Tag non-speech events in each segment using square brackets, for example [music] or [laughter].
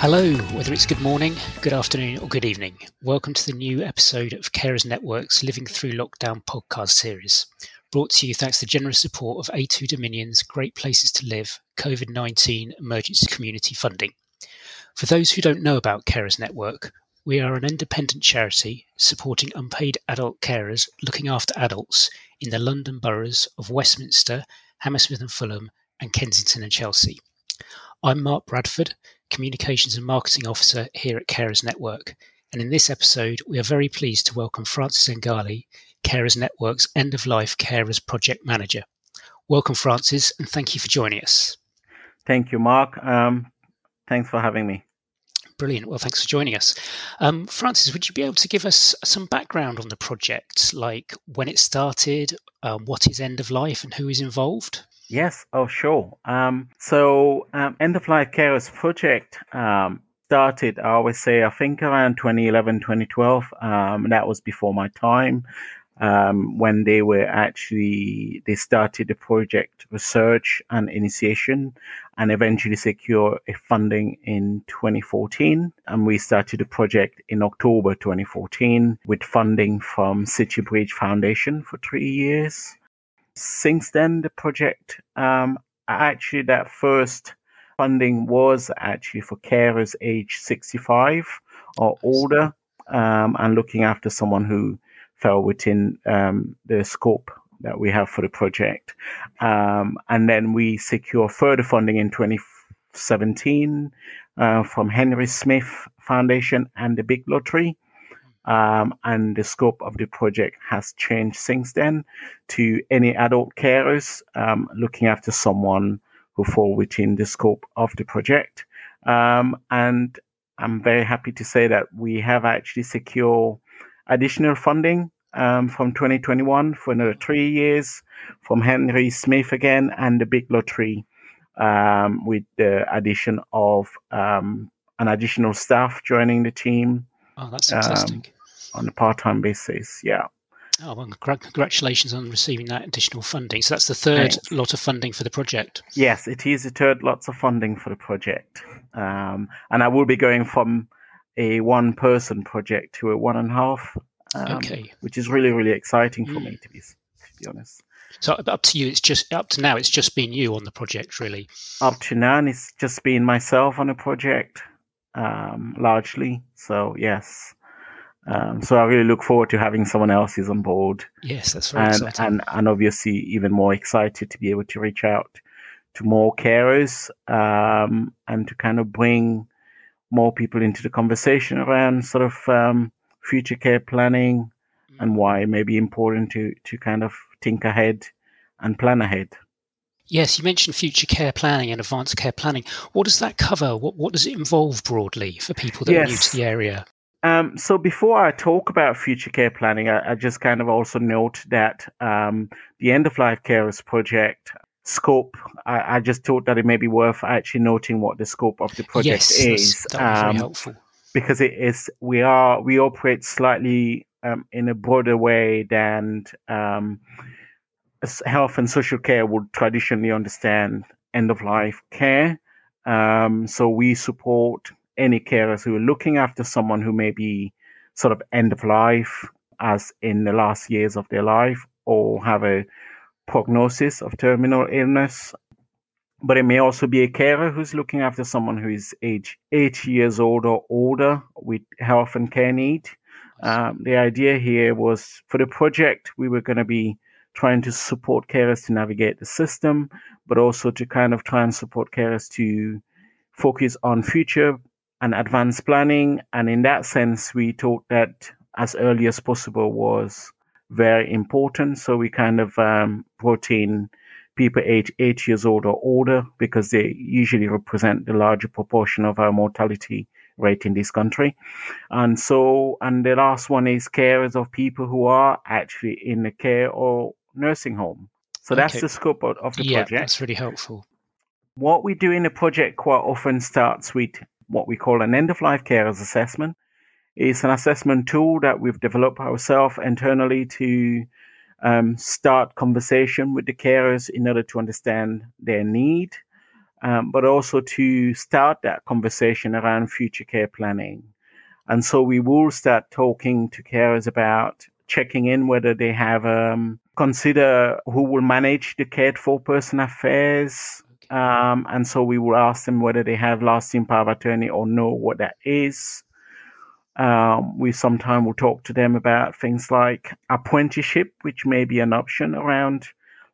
Hello, whether it's good morning, good afternoon, or good evening. Welcome to the new episode of Carers Network's Living Through Lockdown podcast series, brought to you thanks to the generous support of A2 Dominion's Great Places to Live COVID 19 Emergency Community Funding. For those who don't know about Carers Network, we are an independent charity supporting unpaid adult carers looking after adults in the London boroughs of Westminster, Hammersmith and Fulham, and Kensington and Chelsea. I'm Mark Bradford, Communications and Marketing Officer here at Carers Network, and in this episode, we are very pleased to welcome Francis Ngali, Carers Network's End of Life Carers Project Manager. Welcome, Francis, and thank you for joining us. Thank you, Mark. Um, thanks for having me. Brilliant. Well, thanks for joining us. Um, Francis, would you be able to give us some background on the project, like when it started, um, what is End of Life, and who is involved? Yes, oh, sure. Um, so, um, End of Life Carers Project um, started, I always say, I think around 2011, 2012. Um, that was before my time. Um, when they were actually, they started the project research and initiation and eventually secure a funding in 2014. And we started the project in October 2014 with funding from City Bridge Foundation for three years since then, the project um, actually that first funding was actually for carers age 65 or older um, and looking after someone who fell within um, the scope that we have for the project. Um, and then we secure further funding in 2017 uh, from Henry Smith Foundation and the Big Lottery. Um, and the scope of the project has changed since then to any adult carers um, looking after someone who fall within the scope of the project. Um, and I'm very happy to say that we have actually secured additional funding um, from 2021 for another three years from Henry Smith again and the Big Lottery um, with the addition of um, an additional staff joining the team. Oh, that's fantastic on a part-time basis. Yeah. Oh, well, congratulations on receiving that additional funding. So that's the third Thanks. lot of funding for the project. Yes, it is the third lots of funding for the project. Um, and I will be going from a one-person project to a one and a half. Um, okay. Which is really, really exciting for mm. me, to be, to be honest. So up to you, it's just up to now. It's just been you on the project, really. Up to now, it's just been myself on the project, um, largely. So yes, um, so I really look forward to having someone else who's on board. Yes, that's very and, exciting. And, and obviously even more excited to be able to reach out to more carers um, and to kind of bring more people into the conversation around sort of um, future care planning mm-hmm. and why it may be important to, to kind of think ahead and plan ahead. Yes, you mentioned future care planning and advanced care planning. What does that cover? What, what does it involve broadly for people that yes. are new to the area? Um, so before I talk about future care planning, I, I just kind of also note that um, the end of life carers project scope. I, I, just thought that it may be worth actually noting what the scope of the project yes, is. That um, helpful because it is we are we operate slightly um, in a broader way than um, health and social care would traditionally understand end of life care. Um, so we support any carers who are looking after someone who may be sort of end of life, as in the last years of their life, or have a prognosis of terminal illness. But it may also be a carer who's looking after someone who is age eight years old or older with health and care need. Um, the idea here was for the project, we were going to be trying to support carers to navigate the system, but also to kind of try and support carers to focus on future and advanced planning. And in that sense, we thought that as early as possible was very important. So we kind of um, brought in people age eight years old or older because they usually represent the larger proportion of our mortality rate in this country. And so, and the last one is carers of people who are actually in the care or nursing home. So okay. that's the scope of, of the yeah, project. That's really helpful. What we do in the project quite often starts with what we call an end of life carers assessment. It's an assessment tool that we've developed ourselves internally to um, start conversation with the carers in order to understand their need um, but also to start that conversation around future care planning. And so we will start talking to carers about checking in whether they have um, consider who will manage the cared for person affairs. Um, and so we will ask them whether they have lasting power of attorney or know what that is. Um, we sometimes will talk to them about things like apprenticeship, which may be an option around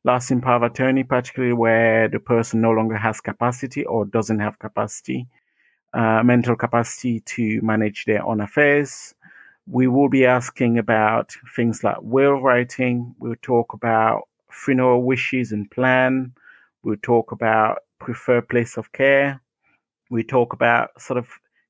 lasting power of attorney, particularly where the person no longer has capacity or doesn't have capacity, uh, mental capacity to manage their own affairs. We will be asking about things like will writing. We'll talk about funeral wishes and plan. We'll talk about preferred place of care. We talk about sort of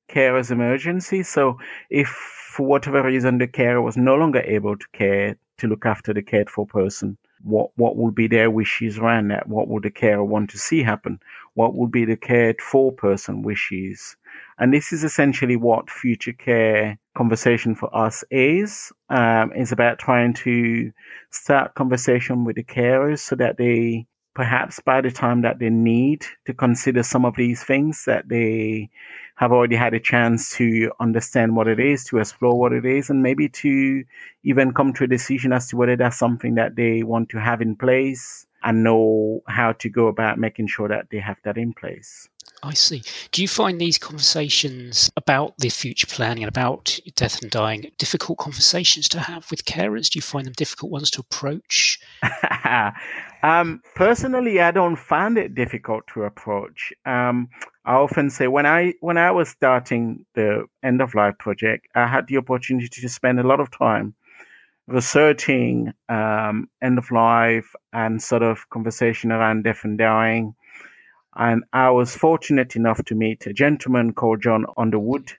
care as emergency. So if for whatever reason the carer was no longer able to care to look after the cared for person, what what would be their wishes around that? What would the carer want to see happen? What would be the cared for person wishes? And this is essentially what future care conversation for us is. Um, is about trying to start conversation with the carers so that they perhaps by the time that they need to consider some of these things that they have already had a chance to understand what it is, to explore what it is, and maybe to even come to a decision as to whether that's something that they want to have in place and know how to go about making sure that they have that in place. I see. Do you find these conversations about the future planning and about death and dying difficult conversations to have with carers? Do you find them difficult ones to approach? [laughs] um, personally, I don't find it difficult to approach. Um, I often say when I when I was starting the end of life project, I had the opportunity to spend a lot of time researching um, end of life and sort of conversation around death and dying and I was fortunate enough to meet a gentleman called John Underwood,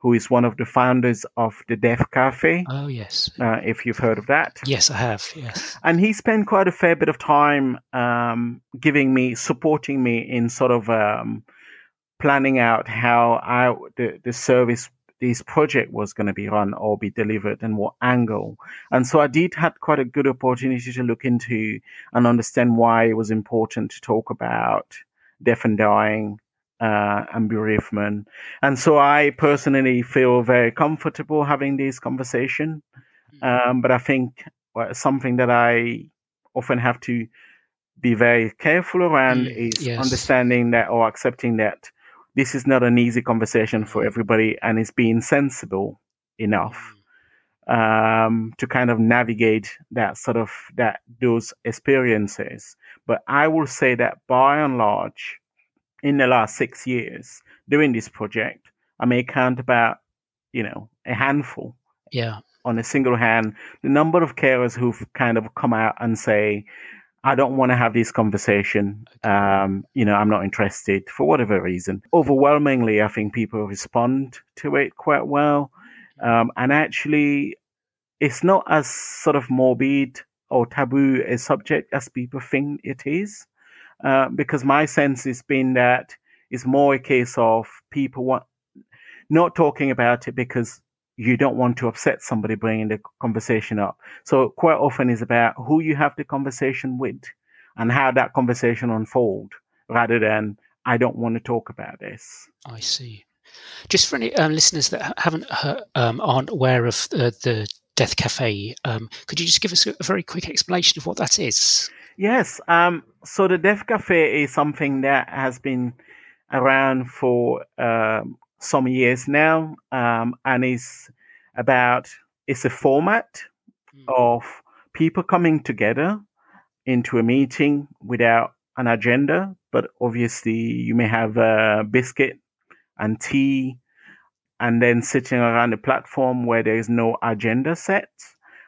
who is one of the founders of the Death Cafe. Oh, yes. Uh, if you've heard of that. Yes, I have. Yes. And he spent quite a fair bit of time um, giving me, supporting me in sort of um, planning out how I, the, the service this project was going to be run or be delivered and what angle. And so I did had quite a good opportunity to look into and understand why it was important to talk about deaf and dying uh, and bereavement. And so I personally feel very comfortable having this conversation. Mm-hmm. Um, but I think something that I often have to be very careful around mm, is yes. understanding that or accepting that this is not an easy conversation for everybody and it's being sensible enough mm. um, to kind of navigate that sort of that those experiences but I will say that by and large, in the last six years doing this project, I may count about, you know, a handful. Yeah. On a single hand, the number of carers who've kind of come out and say, I don't want to have this conversation. Um, you know, I'm not interested for whatever reason. Overwhelmingly, I think people respond to it quite well. Um, and actually, it's not as sort of morbid or taboo a subject as people think it is. Uh, because my sense has been that it's more a case of people want, not talking about it because you don't want to upset somebody bringing the conversation up. So quite often is about who you have the conversation with and how that conversation unfold rather than I don't want to talk about this. I see. Just for any um, listeners that haven't um, aren't aware of uh, the Death Cafe. Um, could you just give us a, very quick explanation of what that is? Yes. Um, so the Death Cafe is something that has been around for um, some years now, um, and is about it's a format mm. of people coming together into a meeting without an agenda, but obviously you may have a biscuit and tea and then sitting around a platform where there is no agenda set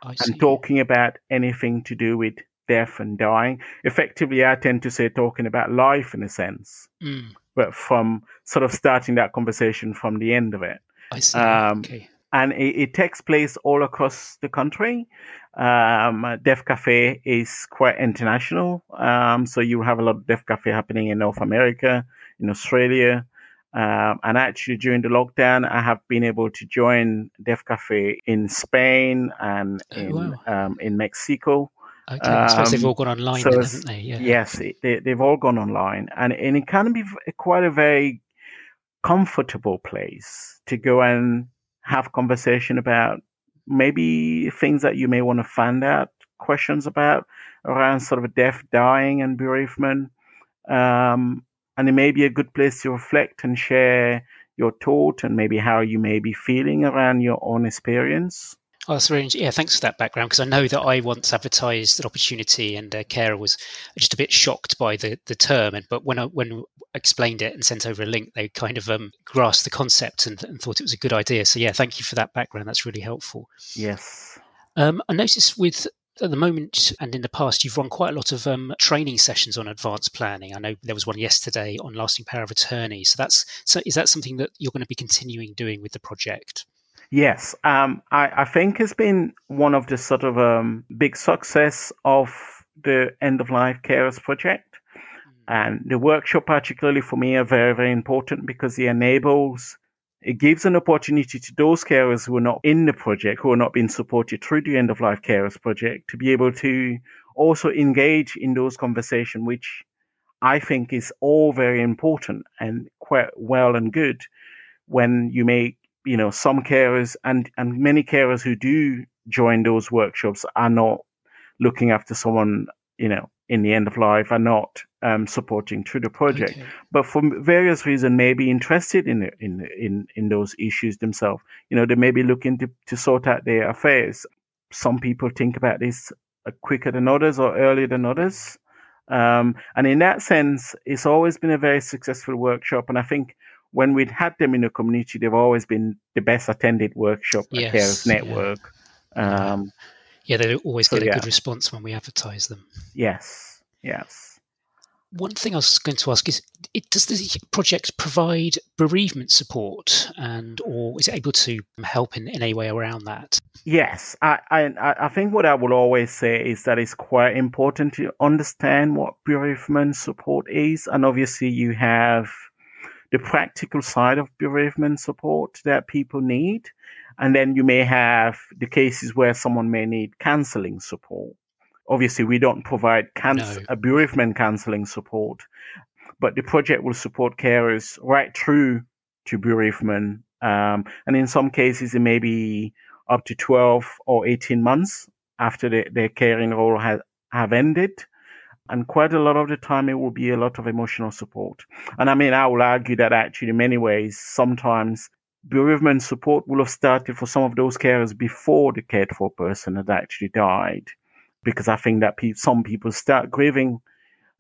and talking about anything to do with death and dying. Effectively, I tend to say talking about life in a sense, mm. but from sort of starting that conversation from the end of it. I see. Um, okay. And it, it, takes place all across the country. Um, Death Cafe is quite international. Um, so you have a lot of Death Cafe happening in North America, in Australia, um, and actually, during the lockdown, I have been able to join Death Cafe in Spain and oh, in wow. um, in Mexico. Okay, I suppose they've um, all gone online, so then, haven't they? Yeah. Yes, they, they've all gone online, and, and it can be quite a very comfortable place to go and have conversation about maybe things that you may want to find out questions about around sort of death, dying, and bereavement. Um, and it may be a good place to reflect and share your thought and maybe how you may be feeling around your own experience. Oh, that's really yeah. Thanks for that background because I know that I once advertised an opportunity, and uh, Cara was just a bit shocked by the, the term. And but when I when I explained it and sent over a link, they kind of um, grasped the concept and, and, thought it was a good idea. So yeah, thank you for that background. That's really helpful. Yes. Um, I noticed with at the moment and in the past, you've run quite a lot of um, training sessions on advanced planning. I know there was one yesterday on lasting power of attorney. So that's so is that something that you're going to be continuing doing with the project? Yes, um, I, I, think it's been one of the sort of um, big success of the end of life carers project. Hmm. And the workshop, particularly for me, are very, very important because it enables, it gives an opportunity to those carers who are not in the project, who are not being supported through the end of life carers project, to be able to also engage in those conversations, which I think is all very important and quite well and good when you make you know, some carers and, and many carers who do join those workshops are not looking after someone, you know, in the end of life, are not um, supporting through the project, okay. but for various reasons may be interested in in in in those issues themselves. You know, they may be looking to, to sort out their affairs. Some people think about this uh, quicker than others or earlier than others. Um, and in that sense, it's always been a very successful workshop. And I think when we'd had them in the community, they've always been the best attended workshop yes, at Carers Network. Yeah. Um, yeah, they always so, get a yeah. good response when we advertise them. Yes, yes. One thing I was going to ask is: it, Does the project provide bereavement support, and or is it able to help in, in any way around that? Yes, I, I I think what I will always say is that it's quite important to understand what bereavement support is, and obviously you have the practical side of bereavement support that people need. And then you may have the cases where someone may need counseling support. Obviously, we don't provide canc- no. bereavement counseling support, but the project will support carers right through to bereavement. Um, and in some cases, it may be up to 12 or 18 months after the, their caring role has have ended and quite a lot of the time it will be a lot of emotional support. And I mean, I will argue that actually, in many ways, sometimes bereavement support will have started for some of those carers before the cared for person had actually died, because I think that pe- some people start grieving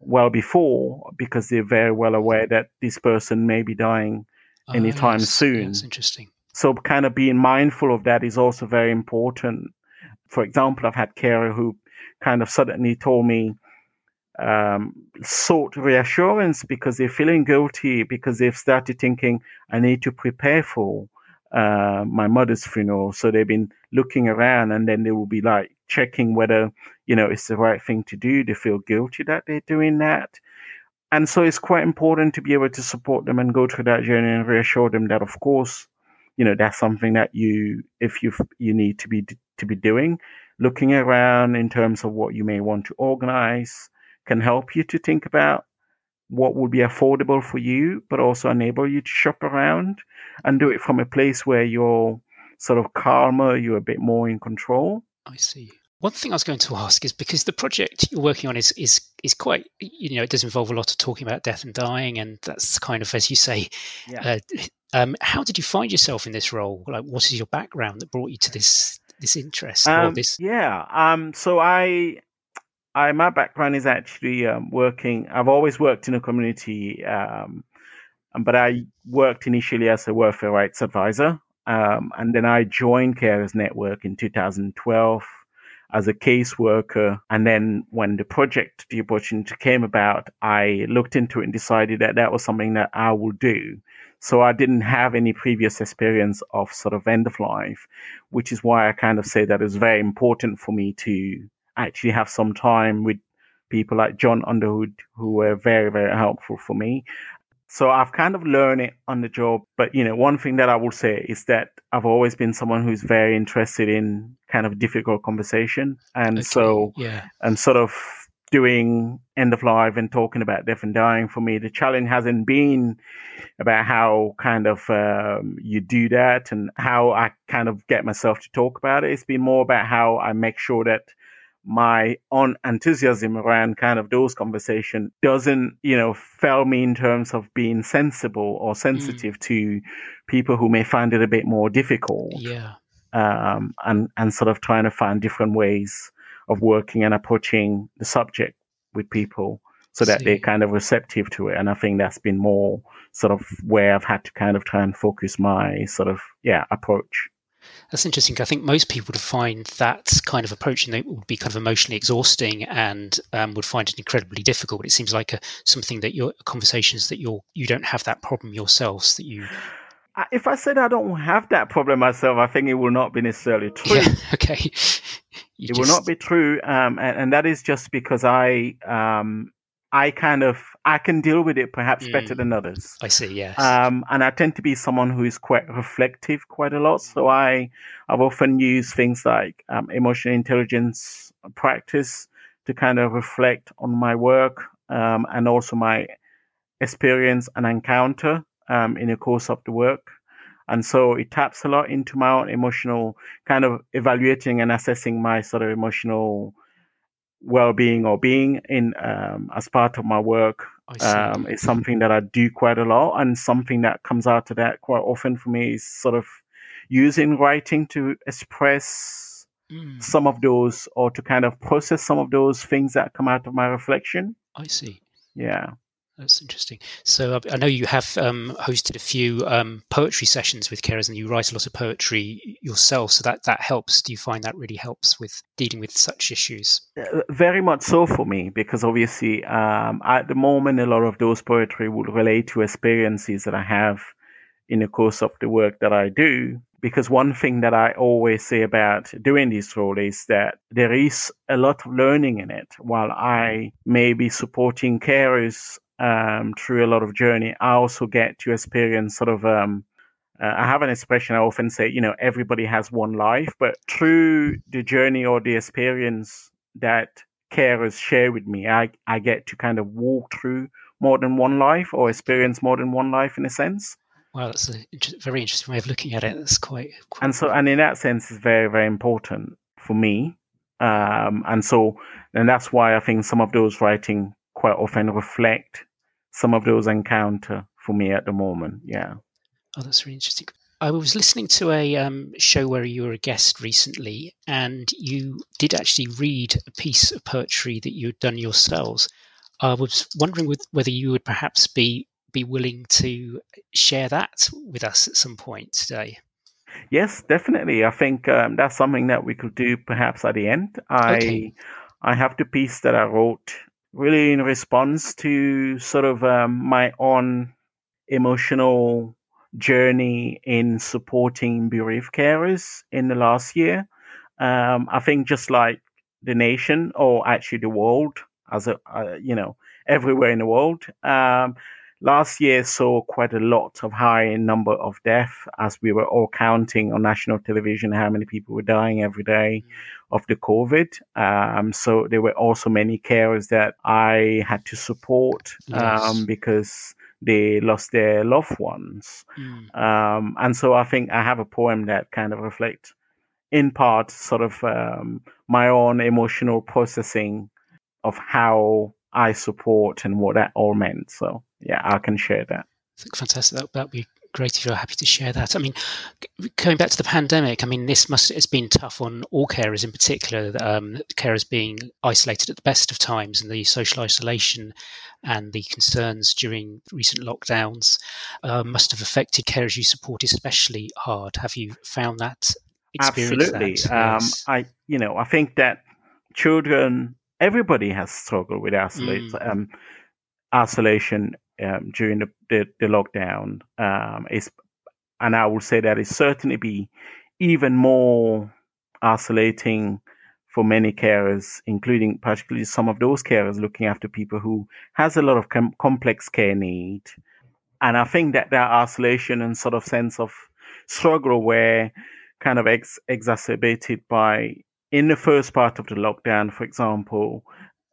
well before because they're very well aware that this person may be dying oh, anytime yes. soon. That's interesting. So, kind of being mindful of that is also very important. For example, I've had carer who kind of suddenly told me um, sought reassurance because they're feeling guilty because they've started thinking, I need to prepare for uh, my mother's funeral. So they've been looking around and then they will be like checking whether, you know, it's the right thing to do. They feel guilty that they're doing that. And so it's quite important to be able to support them and go through that journey and reassure them that, of course, you know, that's something that you, if you, you need to be, to be doing, looking around in terms of what you may want to organize, can help you to think about what would be affordable for you, but also enable you to shop around and do it from a place where you're sort of calmer, you're a bit more in control. I see. One thing I was going to ask is because the project you're working on is is is quite you know it does involve a lot of talking about death and dying, and that's kind of as you say. Yeah. Uh, um, how did you find yourself in this role? Like, what is your background that brought you to this this interest? Um, this? Yeah. Um, so I I my background is actually um, working. I've always worked in a community, um, but I worked initially as a welfare rights advisor, um, and then I joined Carers Network in 2012 as a caseworker. And then when the project, the opportunity came about, I looked into it and decided that that was something that I would do. So I didn't have any previous experience of sort of end of life, which is why I kind of say that it's very important for me to actually have some time with people like John Underwood, who were very, very helpful for me. so I've kind of learned it on the job. But, you know, one thing that I will say is that I've always been someone who's very interested in kind of difficult conversation. And okay. so, yeah. and sort of doing end of life and talking about death and dying for me, the challenge hasn't been about how kind of um, you do that and how I kind of get myself to talk about it. It's been more about how I make sure that my own enthusiasm around kind of those conversation doesn't, you know, fail me in terms of being sensible or sensitive mm. to people who may find it a bit more difficult. Yeah. Um, and, and sort of trying to find different ways of working and approaching the subject with people so that they're kind of receptive to it. And I think that's been more sort of where I've had to kind of try and focus my sort of, yeah, approach. That's interesting. I think most people would find that kind of approach and it would be kind of emotionally exhausting and um, would find it incredibly difficult. It seems like a, something that your conversations that you're you don't have that problem yourselves that you. If I said I don't have that problem myself, I think it will not be necessarily [laughs] true. Yeah, okay. You it just... will not be true, um, and, and, that is just because I um, I kind of I can deal with it perhaps mm. better than others. I see, yes. Um, and I tend to be someone who is quite reflective quite a lot. So I I've often used things like um, emotional intelligence practice to kind of reflect on my work um, and also my experience and encounter um, in the course of the work. And so it taps a lot into my own emotional kind of evaluating and assessing my sort of emotional well-being or being in um, as part of my work um, is something that I do quite a lot, and something that comes out of that quite often for me is sort of using writing to express mm. some of those or to kind of process some of those things that come out of my reflection. I see. Yeah. That's interesting. So uh, I know you have um, hosted a few um, poetry sessions with carers, and you write a lot of poetry yourself. So that that helps. Do you find that really helps with dealing with such issues? Uh, very much so for me, because obviously um, at the moment a lot of those poetry would relate to experiences that I have in the course of the work that I do. Because one thing that I always say about doing this role is that there is a lot of learning in it. While I may be supporting carers um, through a lot of journey, I also get to experience sort of. Um, uh, I have an expression I often say, you know, everybody has one life, but through the journey or the experience that carers share with me, I, I get to kind of walk through more than one life or experience more than one life in a sense. Wow, that's a very interesting way of looking at it. That's quite, quite. And so, and in that sense, it's very, very important for me. Um, and so, and that's why I think some of those writing quite often reflect some of those encounter for me at the moment. Yeah. Oh, that's really interesting. I was listening to a um, show where you were a guest recently, and you did actually read a piece of poetry that you'd done yourselves. I was wondering with, whether you would perhaps be be willing to share that with us at some point today. Yes, definitely. I think um, that's something that we could do perhaps at the end. I okay. I have the piece that I wrote really in response to sort of um, my own emotional journey in supporting bereaved carers in the last year. Um, I think just like the nation, or actually the world, as a uh, you know everywhere in the world, um, last year saw quite a lot of high number of deaths as we were all counting on national television how many people were dying every day of the COVID. Um, so there were also many carers that I had to support yes. um, because they lost their loved ones. Mm. Um, and so I think I have a poem that kind of reflects in part sort of um, my own emotional processing of how I support and what that all meant. So yeah, I can share that. Fantastic. That would be great if you're happy to share that. I mean, going back to the pandemic, I mean, this must it's been tough on all carers in particular. Um, carers being isolated at the best of times, and the social isolation and the concerns during recent lockdowns uh, must have affected carers you support especially hard. Have you found that? Absolutely. That? Um, yes. I, you know, I think that children, everybody has struggled with isolation. Mm. Um, isolation um, during the, the, the lockdown um, is, and I will say that it certainly be even more isolating for many carers, including particularly some of those carers looking after people who has a lot of com- complex care need, and I think that that isolation and sort of sense of struggle were kind of ex- exacerbated by in the first part of the lockdown, for example,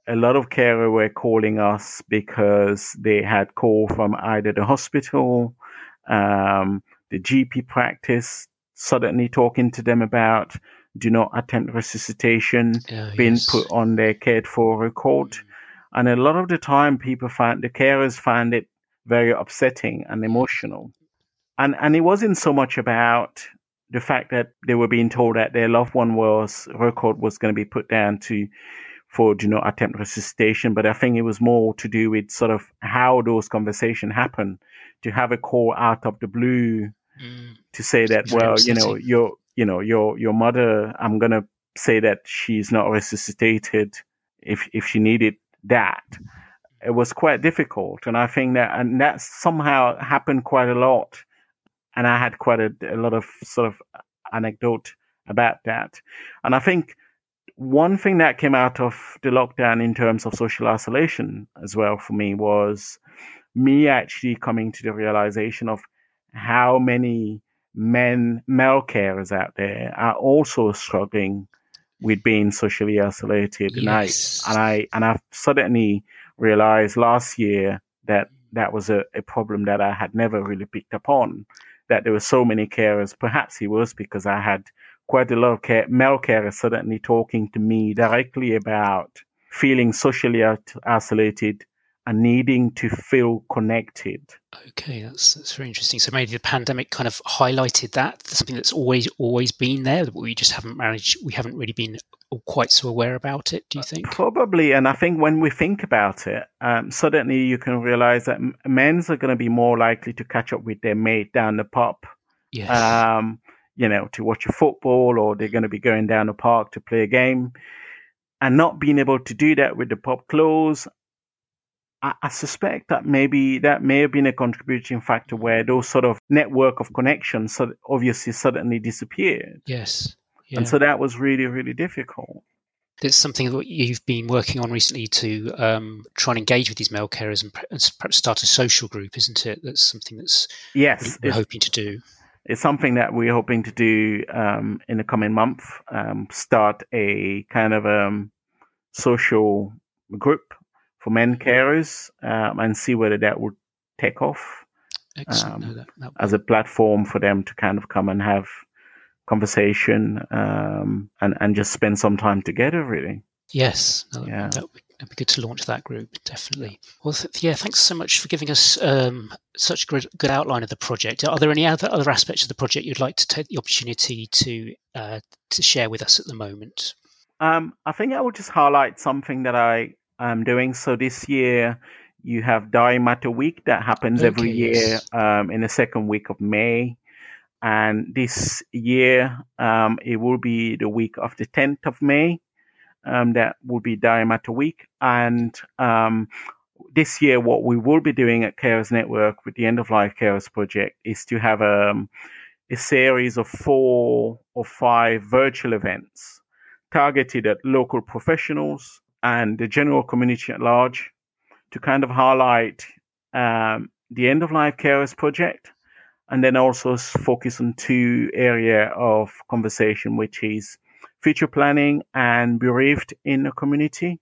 a lot of carers were calling us because they had call from either the hospital, um, the GP practice, suddenly talking to them about do not attempt resuscitation, Oh, being yes. put on their cared for record. And a lot of the time, people find the carers find it very upsetting and emotional. And and it wasn't so much about the fact that they were being told that their loved one was record was going to be put down to for do not attempt resuscitation, but I think it was more to do with sort of how those conversations happen. To have a call out of the blue Mm, to say that, Very well, you know, your you know your your mother, I'm gonna say that she's not resuscitated if if she needed that. It was quite difficult, and I think that and that somehow happened quite a lot, and I had quite a, a lot of sort of anecdote about that, and I think one thing that came out of the lockdown in terms of social isolation as well for me was me actually coming to the realization of how many men, male carers out there are also struggling with being socially isolated. Yes. And I, and I, and I suddenly realized last year that that was a, a problem that I had never really picked up on. That there were so many carers. Perhaps it was because I had quite a lot of care, male carers suddenly talking to me directly about feeling socially isolated and needing to feel connected. Okay, that's that's very interesting. So maybe the pandemic kind of highlighted that something that's always always been there, but we just haven't managed. We haven't really been quite so aware about it. Do you think? Probably, and I think when we think about it, um, suddenly you can realize that m- men's are going to be more likely to catch up with their mate down the pub, Yes. um, you know, to watch a football, or they're going to be going down the park to play a game, and not being able to do that with the pub closed. I, I suspect that maybe that may have been a contributing factor where those sort of network of connections so obviously suddenly disappeared, yes. Yeah. and so that was really really difficult. there's something that you've been working on recently to um, try and engage with these male carers and perhaps start a social group, isn't it? That's something that's Yes, we're hoping to do. It's something that we're hoping to do um, in the coming month. Um, start a kind of um, social group for men carers um, and see whether that would take off Um, no, that, that, as a platform for them to kind of come and have conversation um, and and just spend some time together. Really, yes, no, Yeah. that would that'd be good to launch that group. Definitely. Well, th- yeah. Thanks so much for giving us um, such a good, good outline of the project. Are there any other other aspects of the project you'd like to take the opportunity to uh, to share with us at the moment? um, I think I will just highlight something that I am doing. So this year. You have Dying Matters Week that happens every year yes. um, in the second week of May. And this year, um, it will be the week of the 10th of May. Um, that will be Dying Matters Week. And um, this year, what we will be doing at Carers Network with the End of Life Carers Project is to have um, a series of four or five virtual events targeted at local professionals and the general community at large to kind of highlight um, the End of Life Carers Project and then also focus on two area of conversation, which is future planning and bereaved in the community.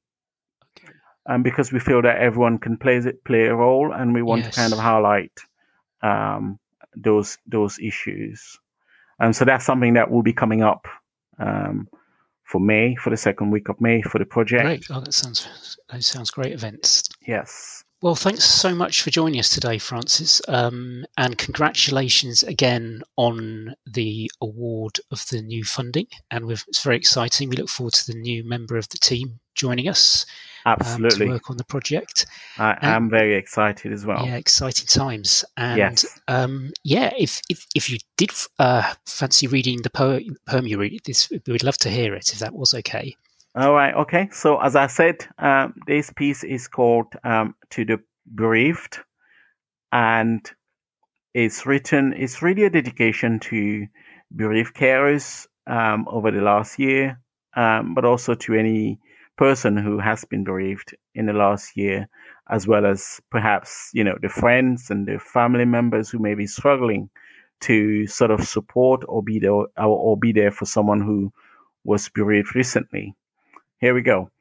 Okay. Um, because we feel that everyone can play play a role, and we want to kind of highlight um, those those issues. And so that's something that will be coming up um, for May, for the second week of May, for the project. Great. Oh, that sounds that sounds great. Events. Yes. Well, thanks so much for joining us today, Francis, um, and congratulations again on the award of the new funding. And we've, it's very exciting. We look forward to the new member of the team joining us um, to work on the project. I am very excited as well. Yeah, exciting times. And Yes. um, yeah, if, if if you did uh, fancy reading the poem, poem you read, this we would love to hear it if that was okay. All right. Okay. So as I said, um, this piece is called um, "To the Bereaved," and it's written. It's really a dedication to bereaved carers um, over the last year, um, but also to any person who has been bereaved in the last year, as well as perhaps, you know, the friends and the family members who may be struggling to sort of support or be there or, or be there for someone who was bereaved recently. Here we go.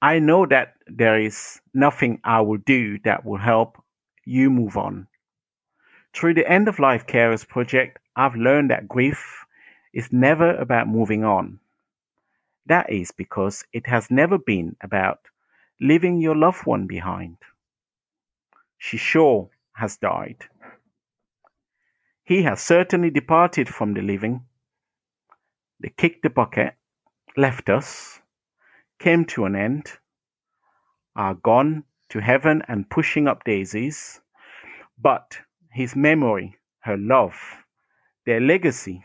I know that there is nothing I will do that will help you move on. Through the End of Life Carers project, I've learned that grief is never about moving on. That is because it has never been about leaving your loved one behind. She sure has died. He has certainly departed from the living. They kicked the bucket, left us, came to an end, are gone to heaven and pushing up daisies, but his memory, her love, their legacy,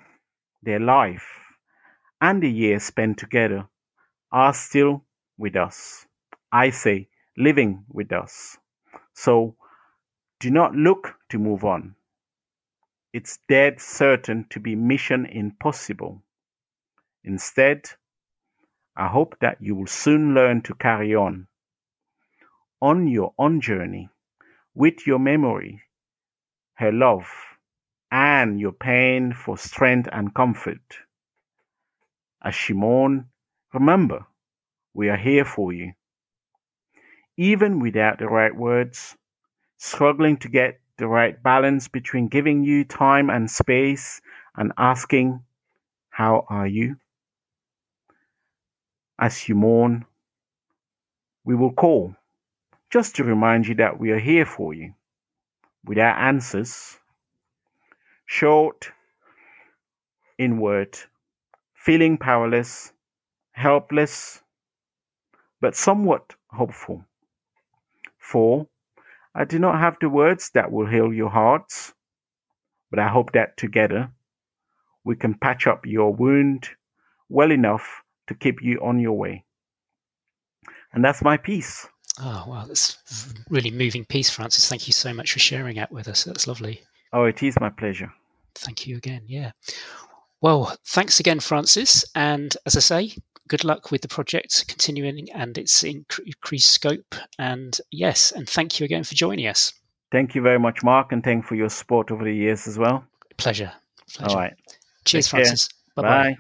their life, and the years spent together are still with us. I say, living with us. So do not look to move on. It's dead certain to be mission impossible. Instead, I hope that you will soon learn to carry on on your own journey with your memory, her love, and your pain for strength and comfort. As Shimon, remember, we are here for you. Even without the right words, struggling to get the right balance between giving you time and space and asking, How are you? As you mourn, we will call just to remind you that we are here for you with our answers, short, inward, feeling powerless, helpless, but somewhat hopeful. For I do not have the words that will heal your hearts, but I hope that together we can patch up your wound well enough to keep you on your way. And that's my piece. Oh, ah, wow. That's really moving piece, Francis. Thank you so much for sharing that with us. That's lovely. Oh, it is my pleasure. Thank you again. Yeah. Well, thanks again, Francis. And as I say, good luck with the project continuing and its increased scope. And yes, and thank you again for joining us. Thank you very much, Mark, and thank you for your support over the years as well. Pleasure. Pleasure. All right. Cheers, Francis. Bye-bye. Bye.